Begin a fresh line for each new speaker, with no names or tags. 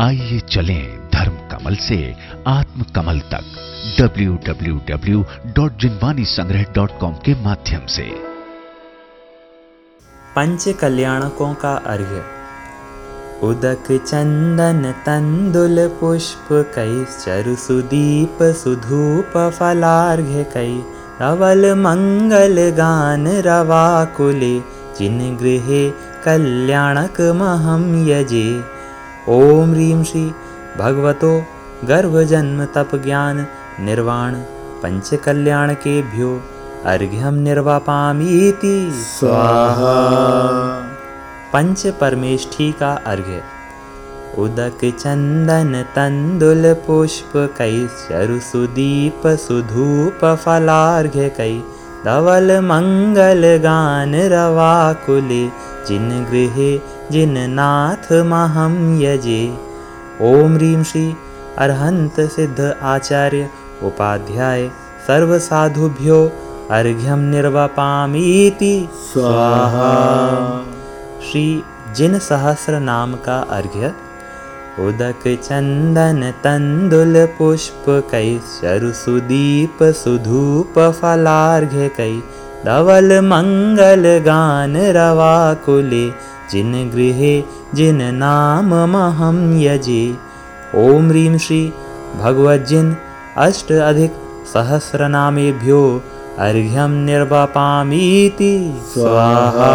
आइए चलें धर्म कमल से आत्म कमल तक www.jinwanisangrah.com के माध्यम से।
पंच कल्याणकों का अर्घ्य। उदक चंदन, तंदुल, पुष्प, कई चरु सुदीप, सुधूप, फलार्घ्य, कई रवल, मंगल, गान रवा कुले जिन गृहे कल्याणक महम यजे ओम ह्रीं श्री भगवतो गर्भ जन्म तप ज्ञान निर्वाण पंच कल्याण केभ्यो अर्घ्यम निर्वापामीति।
स्वाहा।
पंच परमेष्ठी का अर्घ्य। उदक चंदन तंदुल पुष्प कई चरु सुदीप सुधूप फलार्घ्य कई धवल मंगल गान रवा कुले जिन गृहे जिन नाथ महम यजे। ओम ह्रीं श्री अरहंत सिद्ध आचार्य उपाध्याय सर्व साधुभ्यो अर्घ्यम निर्वपामीति।
स्वाहा।
श्री जिन सहस्र नाम का अर्घ्य उदक चंदन तंदुल पुष्प कई चरु सुदीप सुधूप फलार्घ्य कई धवल मंगल गान रवा कुले जिन गृहे जिन नाम महम यजे। ओम ह्रीं श्री भगवज्जिन अष्ट अधिक सहस्रनामेभ्यो अर्घ्यम निर्वपामीति।
स्वाहा